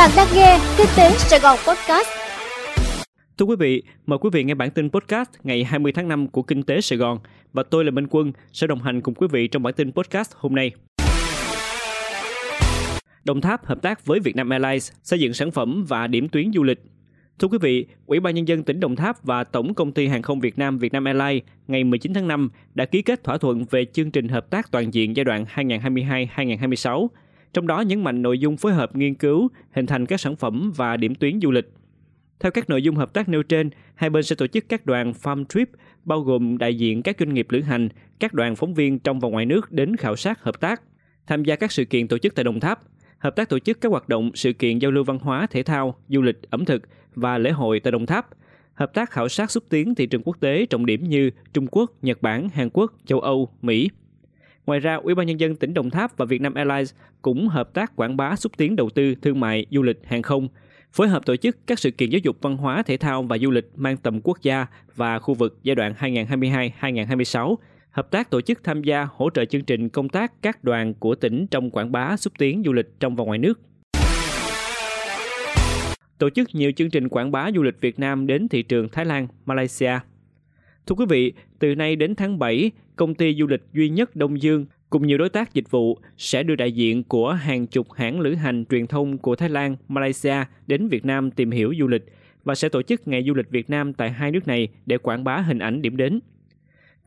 Bạn đang nghe Kinh tế Sài Gòn Podcast. Thưa quý vị, mời quý vị nghe bản tin podcast ngày 20 tháng 5 của Kinh tế Sài Gòn và tôi là Minh Quân sẽ đồng hành cùng quý vị trong bản tin podcast hôm nay. Đồng Tháp hợp tác với Vietnam Airlines xây dựng sản phẩm và điểm tuyến du lịch. Thưa quý vị, Ủy ban Nhân dân tỉnh Đồng Tháp và Tổng Công ty Hàng không Việt Nam Vietnam Airlines ngày 19 tháng 5 đã ký kết thỏa thuận về chương trình hợp tác toàn diện giai đoạn 2022-2026 trong đó nhấn mạnh nội dung phối hợp nghiên cứu, hình thành các sản phẩm và điểm tuyến du lịch. Theo các nội dung hợp tác nêu trên, hai bên sẽ tổ chức các đoàn farm trip bao gồm đại diện các doanh nghiệp lữ hành, các đoàn phóng viên trong và ngoài nước đến khảo sát hợp tác, tham gia các sự kiện tổ chức tại Đồng Tháp, hợp tác tổ chức các hoạt động sự kiện giao lưu văn hóa, thể thao, du lịch, ẩm thực và lễ hội tại Đồng Tháp, hợp tác khảo sát xúc tiến thị trường quốc tế trọng điểm như Trung Quốc, Nhật Bản, Hàn Quốc, châu Âu, Mỹ. Ngoài ra, Ủy ban nhân dân tỉnh Đồng Tháp và Vietnam Airlines cũng hợp tác quảng bá xúc tiến đầu tư, thương mại, du lịch, hàng không, phối hợp tổ chức các sự kiện giáo dục văn hóa, thể thao và du lịch mang tầm quốc gia và khu vực giai đoạn 2022-2026, hợp tác tổ chức tham gia hỗ trợ chương trình công tác các đoàn của tỉnh trong quảng bá xúc tiến du lịch trong và ngoài nước. Tổ chức nhiều chương trình quảng bá du lịch Việt Nam đến thị trường Thái Lan, Malaysia. Thưa quý vị, từ nay đến tháng 7, công ty du lịch duy nhất Đông Dương cùng nhiều đối tác dịch vụ sẽ đưa đại diện của hàng chục hãng lữ hành truyền thông của Thái Lan, Malaysia đến Việt Nam tìm hiểu du lịch và sẽ tổ chức ngày du lịch Việt Nam tại hai nước này để quảng bá hình ảnh điểm đến.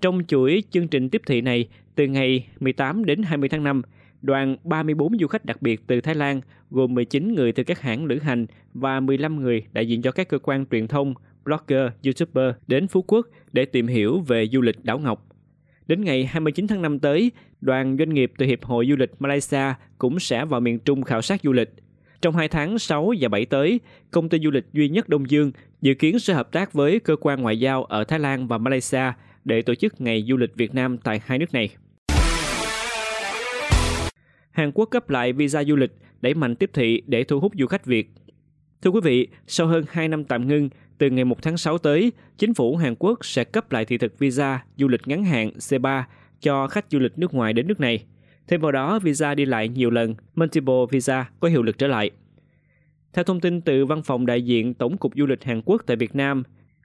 Trong chuỗi chương trình tiếp thị này, từ ngày 18 đến 20 tháng 5, đoàn 34 du khách đặc biệt từ Thái Lan gồm 19 người từ các hãng lữ hành và 15 người đại diện cho các cơ quan truyền thông, blogger, youtuber đến Phú Quốc để tìm hiểu về du lịch đảo Ngọc. Đến ngày 29 tháng 5 tới, đoàn doanh nghiệp từ Hiệp hội Du lịch Malaysia cũng sẽ vào miền Trung khảo sát du lịch. Trong hai tháng 6 và 7 tới, công ty du lịch duy nhất Đông Dương dự kiến sẽ hợp tác với cơ quan ngoại giao ở Thái Lan và Malaysia để tổ chức ngày du lịch Việt Nam tại hai nước này. Hàn Quốc cấp lại visa du lịch, đẩy mạnh tiếp thị để thu hút du khách Việt. Thưa quý vị, sau hơn 2 năm tạm ngưng, từ ngày 1 tháng 6 tới, chính phủ Hàn Quốc sẽ cấp lại thị thực visa du lịch ngắn hạn C3 cho khách du lịch nước ngoài đến nước này. Thêm vào đó, visa đi lại nhiều lần, multiple visa có hiệu lực trở lại. Theo thông tin từ văn phòng đại diện Tổng cục Du lịch Hàn Quốc tại Việt Nam,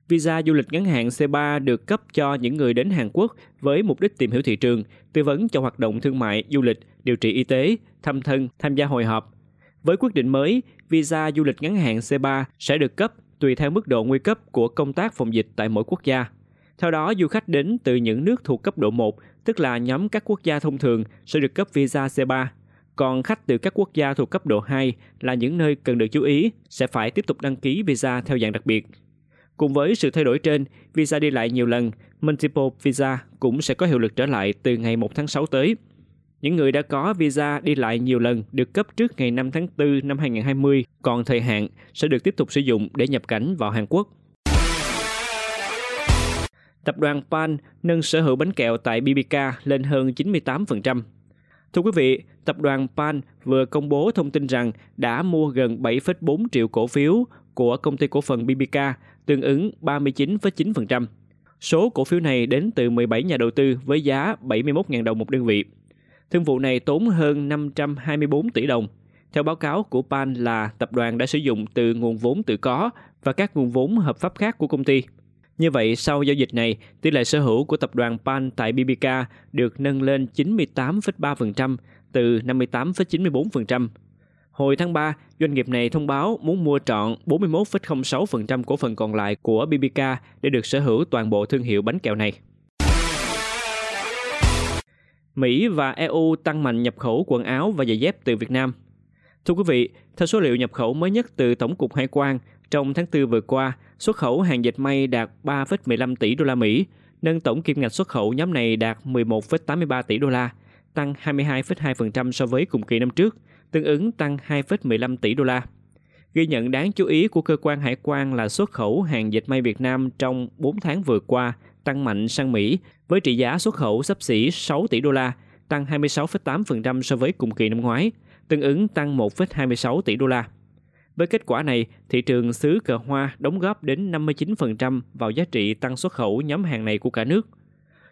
visa du lịch ngắn hạn C3 được cấp cho những người đến Hàn Quốc với mục đích tìm hiểu thị trường, tư vấn cho hoạt động thương mại, du lịch, điều trị y tế, thăm thân, tham gia hội họp. Với quyết định mới, visa du lịch ngắn hạn C3 sẽ được cấp tùy theo mức độ nguy cấp của công tác phòng dịch tại mỗi quốc gia. Theo đó, du khách đến từ những nước thuộc cấp độ 1, tức là nhóm các quốc gia thông thường sẽ được cấp visa C3. Còn khách từ các quốc gia thuộc cấp độ 2 là những nơi cần được chú ý sẽ phải tiếp tục đăng ký visa theo dạng đặc biệt. Cùng với sự thay đổi trên, visa đi lại nhiều lần, multiple visa cũng sẽ có hiệu lực trở lại từ ngày 1 tháng 6 tới. Những người đã có visa đi lại nhiều lần được cấp trước ngày 5 tháng 4 năm 2020, còn thời hạn sẽ được tiếp tục sử dụng để nhập cảnh vào Hàn Quốc. Tập đoàn Pan nâng sở hữu bánh kẹo tại BBK lên hơn 98%. Thưa quý vị, tập đoàn Pan vừa công bố thông tin rằng đã mua gần 7,4 triệu cổ phiếu của công ty cổ phần BBK, tương ứng 39,9%. Số cổ phiếu này đến từ 17 nhà đầu tư với giá 71.000 đồng một đơn vị. Thương vụ này tốn hơn 524 tỷ đồng. Theo báo cáo của PAN là tập đoàn đã sử dụng từ nguồn vốn tự có và các nguồn vốn hợp pháp khác của công ty. Như vậy, sau giao dịch này, tỷ lệ sở hữu của tập đoàn PAN tại BBK được nâng lên 98,3% từ 58,94%. Hồi tháng 3, doanh nghiệp này thông báo muốn mua trọn 41,06% cổ phần còn lại của BBK để được sở hữu toàn bộ thương hiệu bánh kẹo này. Mỹ và EU tăng mạnh nhập khẩu quần áo và giày dép từ Việt Nam. Thưa quý vị, theo số liệu nhập khẩu mới nhất từ Tổng cục Hải quan, trong tháng 4 vừa qua, xuất khẩu hàng dệt may đạt 3,15 tỷ đô la Mỹ, nâng tổng kim ngạch xuất khẩu nhóm này đạt 11,83 tỷ đô la, tăng 22,2% so với cùng kỳ năm trước, tương ứng tăng 2,15 tỷ đô la. Ghi nhận đáng chú ý của cơ quan hải quan là xuất khẩu hàng dệt may Việt Nam trong 4 tháng vừa qua tăng mạnh sang Mỹ với trị giá xuất khẩu sắp xỉ 6 tỷ đô la, tăng 26,8% so với cùng kỳ năm ngoái, tương ứng tăng 1,26 tỷ đô la. Với kết quả này, thị trường xứ cờ hoa đóng góp đến 59% vào giá trị tăng xuất khẩu nhóm hàng này của cả nước.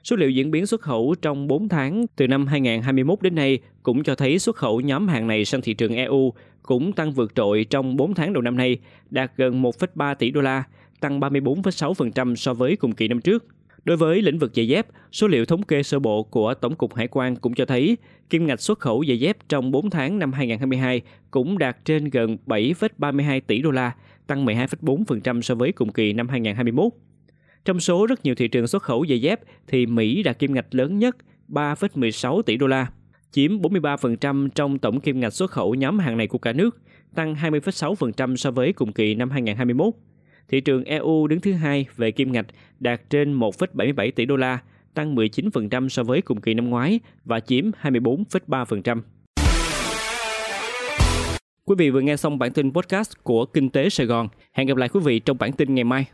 Số liệu diễn biến xuất khẩu trong 4 tháng từ năm 2021 đến nay cũng cho thấy xuất khẩu nhóm hàng này sang thị trường EU cũng tăng vượt trội trong 4 tháng đầu năm nay, đạt gần 1,3 tỷ đô la, tăng 34,6% so với cùng kỳ năm trước. Đối với lĩnh vực giày dép, số liệu thống kê sơ bộ của Tổng cục Hải quan cũng cho thấy kim ngạch xuất khẩu giày dép trong 4 tháng năm 2022 cũng đạt trên gần 7,32 tỷ đô la, tăng 12,4% so với cùng kỳ năm 2021. Trong số rất nhiều thị trường xuất khẩu giày dép thì Mỹ đạt kim ngạch lớn nhất 3,16 tỷ đô la, chiếm 43% trong tổng kim ngạch xuất khẩu nhóm hàng này của cả nước, tăng 20,6% so với cùng kỳ năm 2021. Thị trường EU đứng thứ hai về kim ngạch đạt trên 1,77 tỷ đô la, tăng 19% so với cùng kỳ năm ngoái và chiếm 24,3%. Quý vị vừa nghe xong bản tin podcast của Kinh tế Sài Gòn. Hẹn gặp lại quý vị trong bản tin ngày mai.